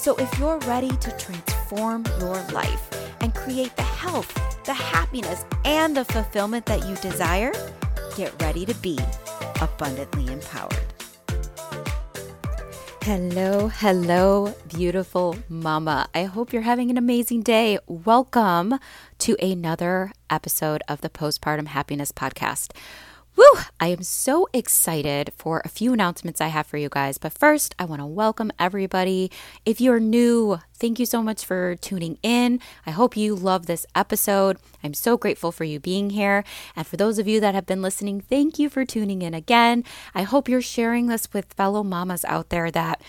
So if you're ready to transform your life and create the health, the happiness, and the fulfillment that you desire, get ready to be abundantly empowered. Hello, hello, beautiful mama. I hope you're having an amazing day. Welcome to another episode of the Postpartum Happiness Podcast. Woo! I am so excited for a few announcements I have for you guys. But first, I want to welcome everybody. If you're new, thank you so much for tuning in. I hope you love this episode. I'm so grateful for you being here. And for those of you that have been listening, thank you for tuning in again. I hope you're sharing this with fellow mamas out there that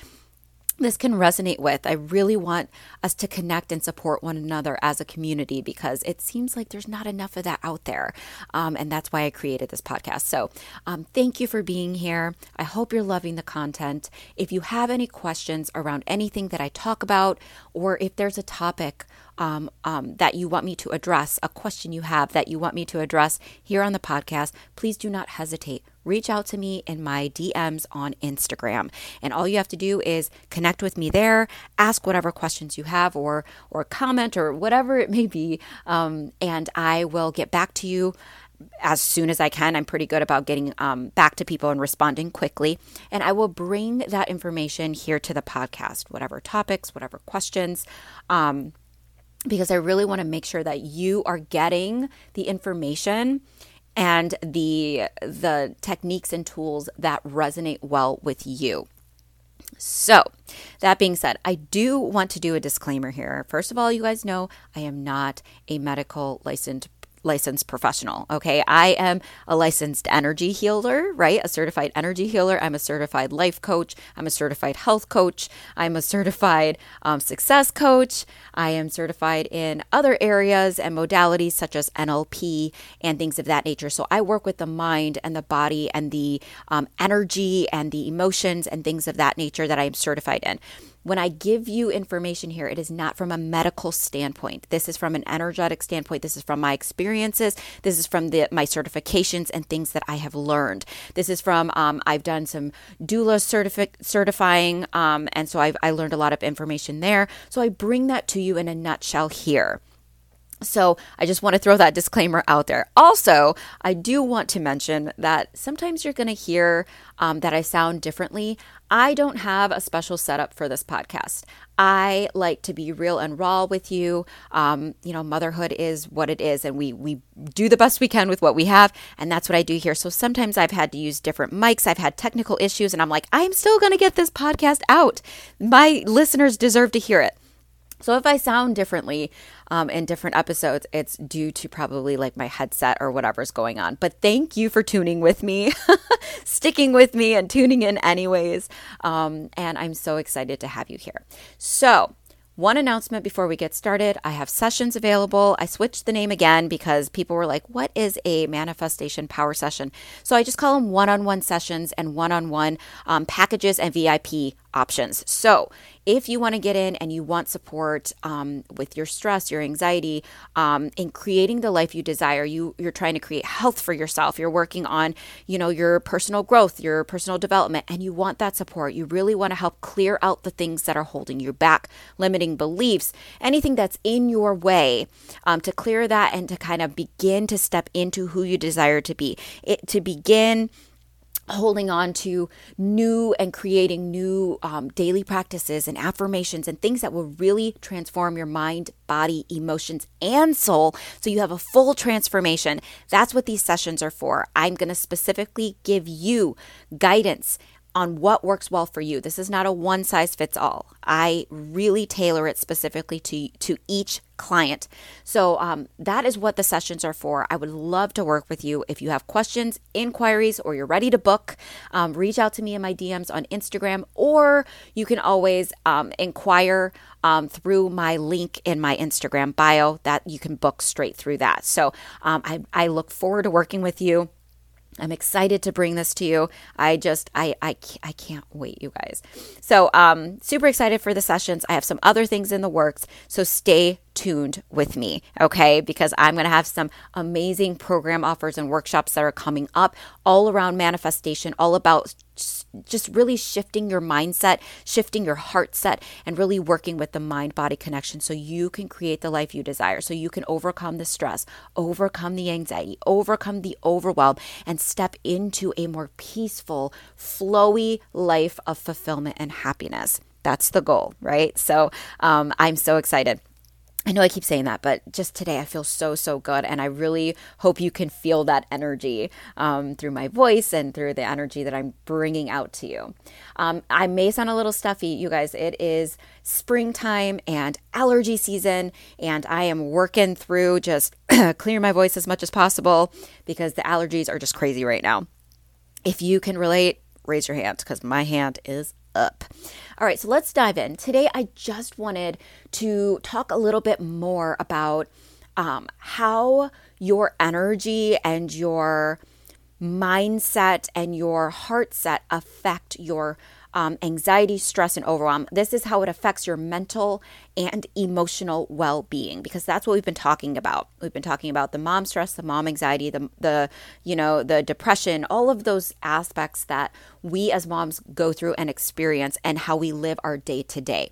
this can resonate with. I really want us to connect and support one another as a community because it seems like there's not enough of that out there. Um, and that's why I created this podcast. So, um, thank you for being here. I hope you're loving the content. If you have any questions around anything that I talk about, or if there's a topic um, um, that you want me to address, a question you have that you want me to address here on the podcast, please do not hesitate reach out to me in my DMs on Instagram. And all you have to do is connect with me there, ask whatever questions you have or or comment or whatever it may be, um, and I will get back to you as soon as I can. I'm pretty good about getting um, back to people and responding quickly. And I will bring that information here to the podcast, whatever topics, whatever questions. Um, because I really want to make sure that you are getting the information and the the techniques and tools that resonate well with you. So, that being said, I do want to do a disclaimer here. First of all, you guys know I am not a medical licensed licensed professional. Okay. I am a licensed energy healer, right? A certified energy healer. I'm a certified life coach. I'm a certified health coach. I'm a certified um, success coach. I am certified in other areas and modalities such as NLP and things of that nature. So I work with the mind and the body and the um, energy and the emotions and things of that nature that I am certified in. When I give you information here, it is not from a medical standpoint. This is from an energetic standpoint. This is from my experiences. This is from the, my certifications and things that I have learned. This is from, um, I've done some doula certifi- certifying, um, and so I've, I learned a lot of information there. So I bring that to you in a nutshell here. So I just want to throw that disclaimer out there. Also, I do want to mention that sometimes you're going to hear um, that I sound differently. I don't have a special setup for this podcast. I like to be real and raw with you. Um, you know, motherhood is what it is, and we we do the best we can with what we have, and that's what I do here. So sometimes I've had to use different mics. I've had technical issues, and I'm like, I'm still going to get this podcast out. My listeners deserve to hear it. So if I sound differently um, in different episodes, it's due to probably like my headset or whatever's going on. But thank you for tuning with me, sticking with me, and tuning in anyways. Um, and I'm so excited to have you here. So one announcement before we get started I have sessions available. I switched the name again because people were like, What is a manifestation power session? So I just call them one on one sessions and one on one packages and VIP options. So, if you want to get in and you want support um, with your stress, your anxiety, um, in creating the life you desire, you you're trying to create health for yourself. You're working on, you know, your personal growth, your personal development, and you want that support. You really want to help clear out the things that are holding you back, limiting beliefs, anything that's in your way, um, to clear that and to kind of begin to step into who you desire to be. It to begin holding on to new and creating new um, daily practices and affirmations and things that will really transform your mind, body, emotions, and soul so you have a full transformation. That's what these sessions are for. I'm going to specifically give you guidance on what works well for you. This is not a one size fits all. I really tailor it specifically to to each client. So um, that is what the sessions are for. I would love to work with you. If you have questions, inquiries, or you're ready to book, um, reach out to me in my DMs on Instagram, or you can always um, inquire um, through my link in my Instagram bio that you can book straight through that. So um, I, I look forward to working with you. I'm excited to bring this to you. I just, I, I, I can't wait, you guys. So, um, super excited for the sessions. I have some other things in the works. So stay tuned with me, okay? Because I'm going to have some amazing program offers and workshops that are coming up all around manifestation, all about just really shifting your mindset, shifting your heart set, and really working with the mind body connection so you can create the life you desire, so you can overcome the stress, overcome the anxiety, overcome the overwhelm, and step into a more peaceful, flowy life of fulfillment and happiness. That's the goal, right? So um, I'm so excited. I know I keep saying that, but just today I feel so, so good. And I really hope you can feel that energy um, through my voice and through the energy that I'm bringing out to you. Um, I may sound a little stuffy, you guys. It is springtime and allergy season, and I am working through just clearing my voice as much as possible because the allergies are just crazy right now. If you can relate, raise your hand because my hand is up. All right, so let's dive in. Today, I just wanted to talk a little bit more about um, how your energy and your mindset and your heart set affect your um, anxiety, stress, and overwhelm. This is how it affects your mental and emotional well-being because that's what we've been talking about. We've been talking about the mom stress, the mom anxiety, the the you know the depression, all of those aspects that we as moms go through and experience, and how we live our day to day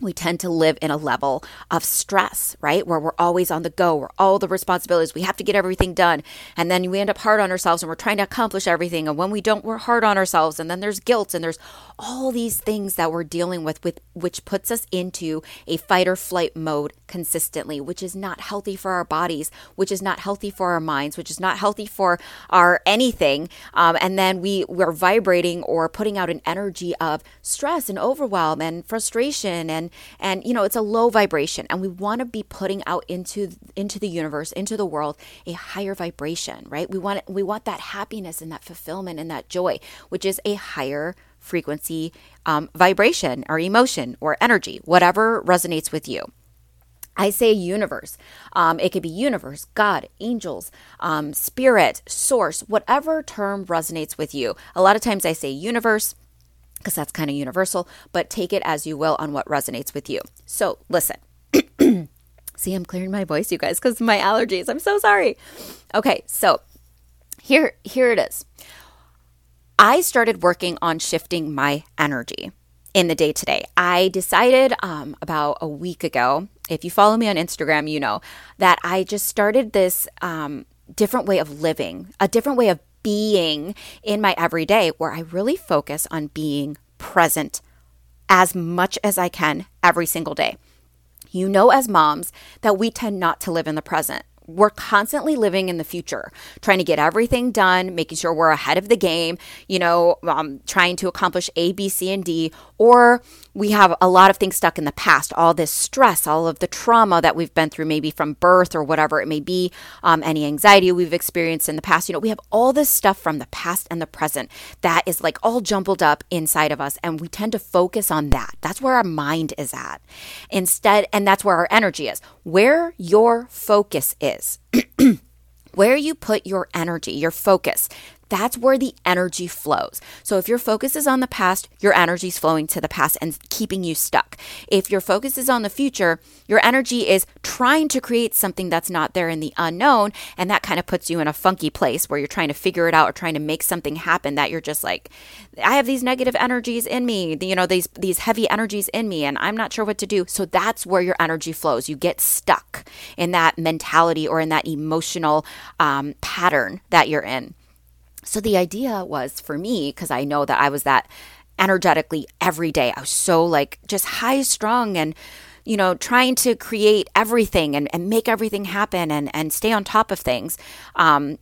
we tend to live in a level of stress, right? Where we're always on the go, where all the responsibilities, we have to get everything done. And then we end up hard on ourselves and we're trying to accomplish everything. And when we don't, we're hard on ourselves. And then there's guilt and there's all these things that we're dealing with, with which puts us into a fight or flight mode consistently, which is not healthy for our bodies, which is not healthy for our minds, which is not healthy for our anything. Um, and then we, we're vibrating or putting out an energy of stress and overwhelm and frustration and and you know it's a low vibration and we want to be putting out into into the universe into the world a higher vibration right we want we want that happiness and that fulfillment and that joy which is a higher frequency um, vibration or emotion or energy whatever resonates with you I say universe. Um, it could be universe, God, angels, um, spirit, source, whatever term resonates with you. A lot of times I say universe because that's kind of universal, but take it as you will on what resonates with you. So listen. See, I'm clearing my voice, you guys, because my allergies. I'm so sorry. Okay, so here, here it is. I started working on shifting my energy in the day to day. I decided um, about a week ago. If you follow me on Instagram, you know that I just started this um, different way of living, a different way of being in my everyday where I really focus on being present as much as I can every single day. You know, as moms, that we tend not to live in the present we're constantly living in the future, trying to get everything done, making sure we're ahead of the game, you know, um, trying to accomplish A, B, C, and D. Or we have a lot of things stuck in the past, all this stress, all of the trauma that we've been through, maybe from birth or whatever it may be, um, any anxiety we've experienced in the past. You know, we have all this stuff from the past and the present that is like all jumbled up inside of us. And we tend to focus on that. That's where our mind is at. Instead, and that's where our energy is. Where your focus is where you put your energy, your focus, that's where the energy flows. So if your focus is on the past, your energy is flowing to the past and keeping you stuck. If your focus is on the future, your energy is trying to create something that's not there in the unknown. And that kind of puts you in a funky place where you're trying to figure it out or trying to make something happen that you're just like, I have these negative energies in me, you know, these, these heavy energies in me, and I'm not sure what to do. So that's where your energy flows. You get stuck in that mentality or in that emotional um, pattern that you're in. So the idea was for me, because I know that I was that energetically every day. I was so like just high strung and you know, trying to create everything and, and make everything happen and, and stay on top of things. Um,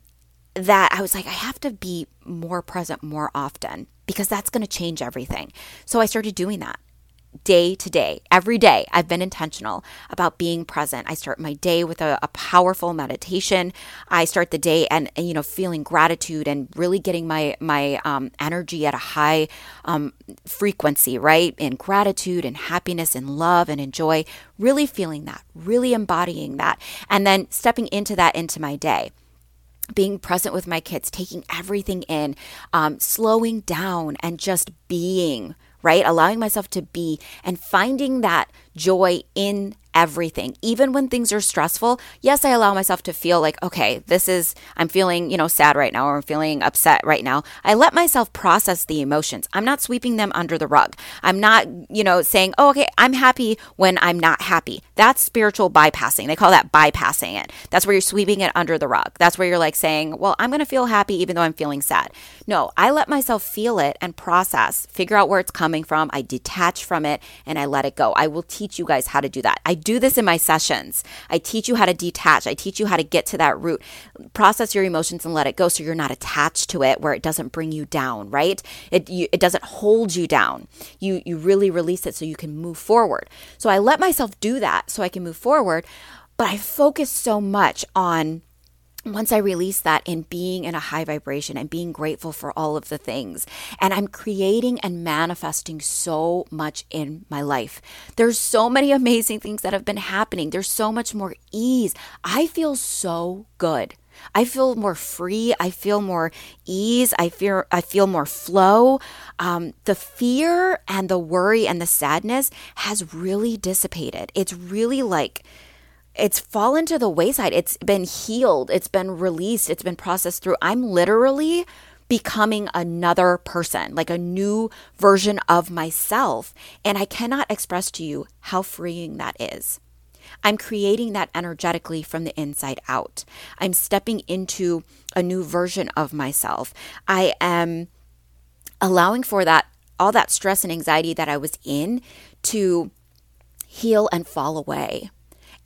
that I was like, I have to be more present more often because that's going to change everything. So I started doing that day to day, every day. I've been intentional about being present. I start my day with a, a powerful meditation. I start the day and, and, you know feeling gratitude and really getting my my um, energy at a high um, frequency, right? In gratitude and happiness and love and enjoy. Really feeling that, really embodying that, and then stepping into that into my day being present with my kids, taking everything in, um, slowing down, and just being, right? Allowing myself to be and finding that joy in everything. Even when things are stressful, yes, I allow myself to feel like, okay, this is, I'm feeling, you know, sad right now or I'm feeling upset right now. I let myself process the emotions. I'm not sweeping them under the rug. I'm not, you know, saying, oh, okay, I'm happy when I'm not happy. That's spiritual bypassing. They call that bypassing it. That's where you're sweeping it under the rug. That's where you're like saying, well, I'm going to feel happy even though I'm feeling sad. No, I let myself feel it and process, figure out where it's coming from. I detach from it and I let it go. I will teach you guys how to do that. I do this in my sessions. I teach you how to detach. I teach you how to get to that root, process your emotions and let it go so you're not attached to it where it doesn't bring you down, right? It you, it doesn't hold you down. You you really release it so you can move forward. So I let myself do that so I can move forward, but I focus so much on once I release that in being in a high vibration and being grateful for all of the things, and I'm creating and manifesting so much in my life. There's so many amazing things that have been happening. There's so much more ease. I feel so good. I feel more free. I feel more ease. I feel I feel more flow. Um, the fear and the worry and the sadness has really dissipated. It's really like it's fallen to the wayside. It's been healed. It's been released. It's been processed through. I'm literally becoming another person, like a new version of myself. And I cannot express to you how freeing that is. I'm creating that energetically from the inside out. I'm stepping into a new version of myself. I am allowing for that, all that stress and anxiety that I was in to heal and fall away.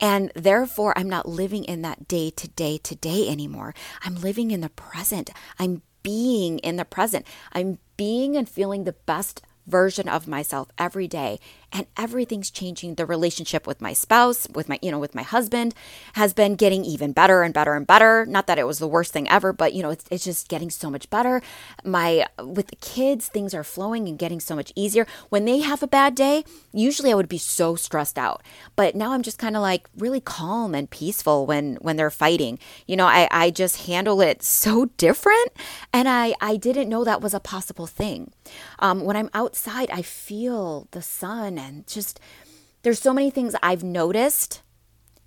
And therefore, I'm not living in that day to day to day anymore. I'm living in the present. I'm being in the present. I'm being and feeling the best version of myself every day and everything's changing. The relationship with my spouse with my you know with my husband has been getting even better and better and better. Not that it was the worst thing ever but you know it's, it's just getting so much better. My with the kids things are flowing and getting so much easier. When they have a bad day usually i would be so stressed out. But now i'm just kind of like really calm and peaceful when when they're fighting. You know i i just handle it so different and i i didn't know that was a possible thing. Um, when i'm outside i feel the sun and just there's so many things I've noticed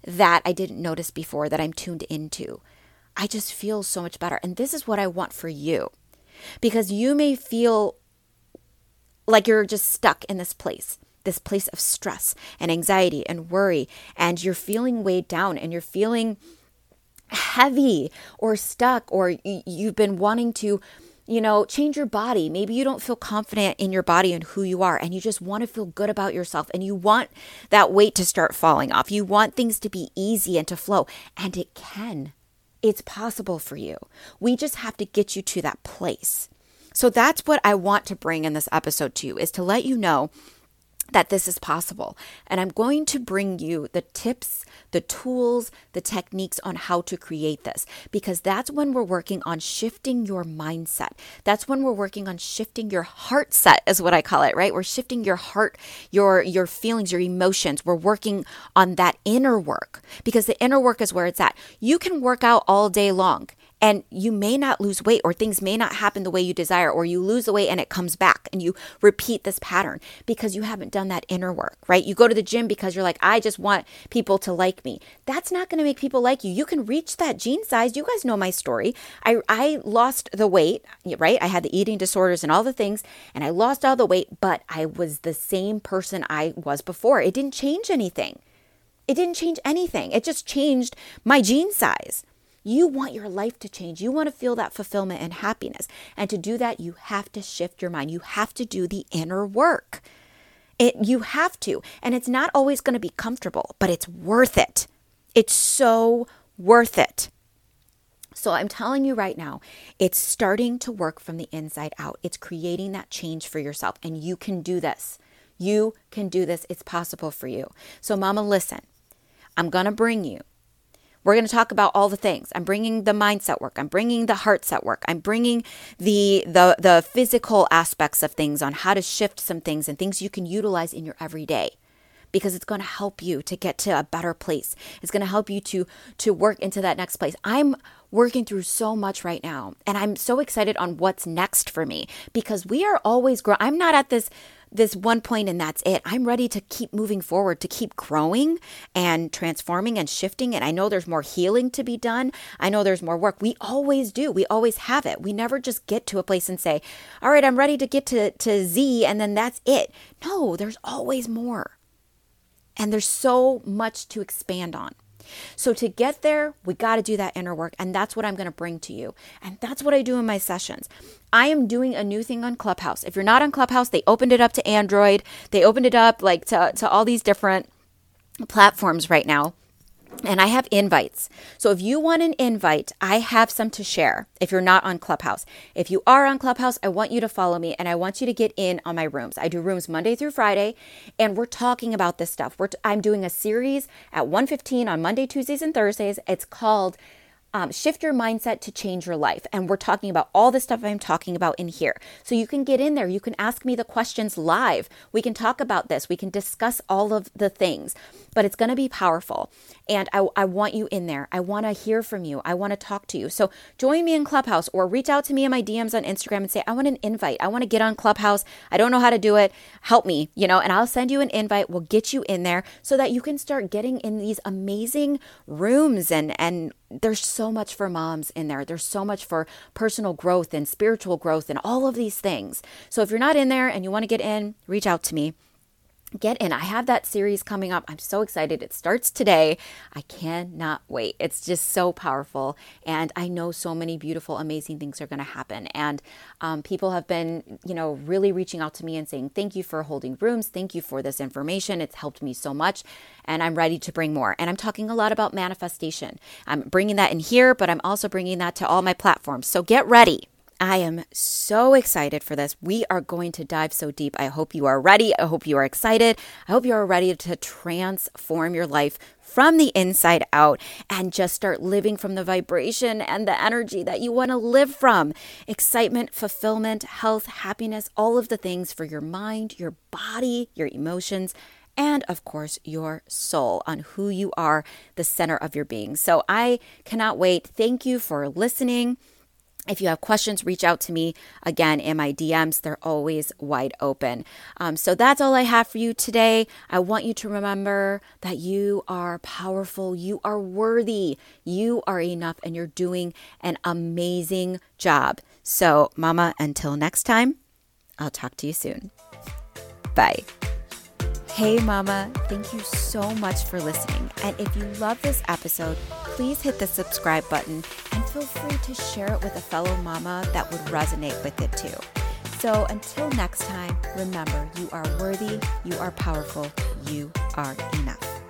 that I didn't notice before that I'm tuned into. I just feel so much better. And this is what I want for you. Because you may feel like you're just stuck in this place, this place of stress and anxiety and worry, and you're feeling weighed down and you're feeling heavy or stuck, or you've been wanting to you know, change your body. Maybe you don't feel confident in your body and who you are, and you just want to feel good about yourself, and you want that weight to start falling off. You want things to be easy and to flow, and it can. It's possible for you. We just have to get you to that place. So that's what I want to bring in this episode to you is to let you know that this is possible. And I'm going to bring you the tips, the tools, the techniques on how to create this because that's when we're working on shifting your mindset. That's when we're working on shifting your heart set is what I call it, right? We're shifting your heart, your your feelings, your emotions. We're working on that inner work because the inner work is where it's at. You can work out all day long and you may not lose weight or things may not happen the way you desire or you lose the weight and it comes back and you repeat this pattern because you haven't done that inner work right? You go to the gym because you're like i just want people to like me. That's not going to make people like you. You can reach that jean size. You guys know my story. I i lost the weight right? I had the eating disorders and all the things and i lost all the weight but i was the same person i was before. It didn't change anything. It didn't change anything. It just changed my jean size you want your life to change. You want to feel that fulfillment and happiness. And to do that, you have to shift your mind. You have to do the inner work. It, you have to. And it's not always going to be comfortable, but it's worth it. It's so worth it. So I'm telling you right now, it's starting to work from the inside out. It's creating that change for yourself, and you can do this. You can do this. It's possible for you. So, Mama, listen, I'm going to bring you. We're going to talk about all the things. I'm bringing the mindset work. I'm bringing the heart set work. I'm bringing the the the physical aspects of things on how to shift some things and things you can utilize in your everyday because it's going to help you to get to a better place. It's going to help you to to work into that next place. I'm working through so much right now and I'm so excited on what's next for me because we are always growing. I'm not at this this one point and that's it. I'm ready to keep moving forward, to keep growing and transforming and shifting. And I know there's more healing to be done. I know there's more work. We always do. We always have it. We never just get to a place and say, all right, I'm ready to get to, to Z and then that's it. No, there's always more. And there's so much to expand on. So to get there, we got to do that inner work. And that's what I'm going to bring to you. And that's what I do in my sessions. I am doing a new thing on Clubhouse. If you're not on Clubhouse, they opened it up to Android. They opened it up like to, to all these different platforms right now and I have invites. So if you want an invite, I have some to share if you're not on Clubhouse. If you are on Clubhouse, I want you to follow me and I want you to get in on my rooms. I do rooms Monday through Friday and we're talking about this stuff. We're t- I'm doing a series at 1:15 on Monday, Tuesdays and Thursdays. It's called um, shift your mindset to change your life. And we're talking about all the stuff I'm talking about in here. So you can get in there. You can ask me the questions live. We can talk about this. We can discuss all of the things, but it's going to be powerful. And I, I want you in there. I want to hear from you. I want to talk to you. So join me in Clubhouse or reach out to me in my DMs on Instagram and say, I want an invite. I want to get on Clubhouse. I don't know how to do it. Help me, you know, and I'll send you an invite. We'll get you in there so that you can start getting in these amazing rooms and, and there's so much for moms in there. There's so much for personal growth and spiritual growth and all of these things. So if you're not in there and you want to get in, reach out to me get in. I have that series coming up. I'm so excited. It starts today. I cannot wait. It's just so powerful. And I know so many beautiful, amazing things are going to happen. And um, people have been, you know, really reaching out to me and saying, thank you for holding rooms. Thank you for this information. It's helped me so much. And I'm ready to bring more. And I'm talking a lot about manifestation. I'm bringing that in here, but I'm also bringing that to all my platforms. So get ready. I am so excited for this. We are going to dive so deep. I hope you are ready. I hope you are excited. I hope you are ready to transform your life from the inside out and just start living from the vibration and the energy that you want to live from. Excitement, fulfillment, health, happiness, all of the things for your mind, your body, your emotions and of course your soul on who you are, the center of your being. So I cannot wait. Thank you for listening. If you have questions, reach out to me again in my DMs. They're always wide open. Um, so that's all I have for you today. I want you to remember that you are powerful, you are worthy, you are enough, and you're doing an amazing job. So, Mama, until next time, I'll talk to you soon. Bye. Hey, Mama, thank you so much for listening. And if you love this episode, please hit the subscribe button feel free to share it with a fellow mama that would resonate with it too. So until next time, remember you are worthy, you are powerful, you are enough.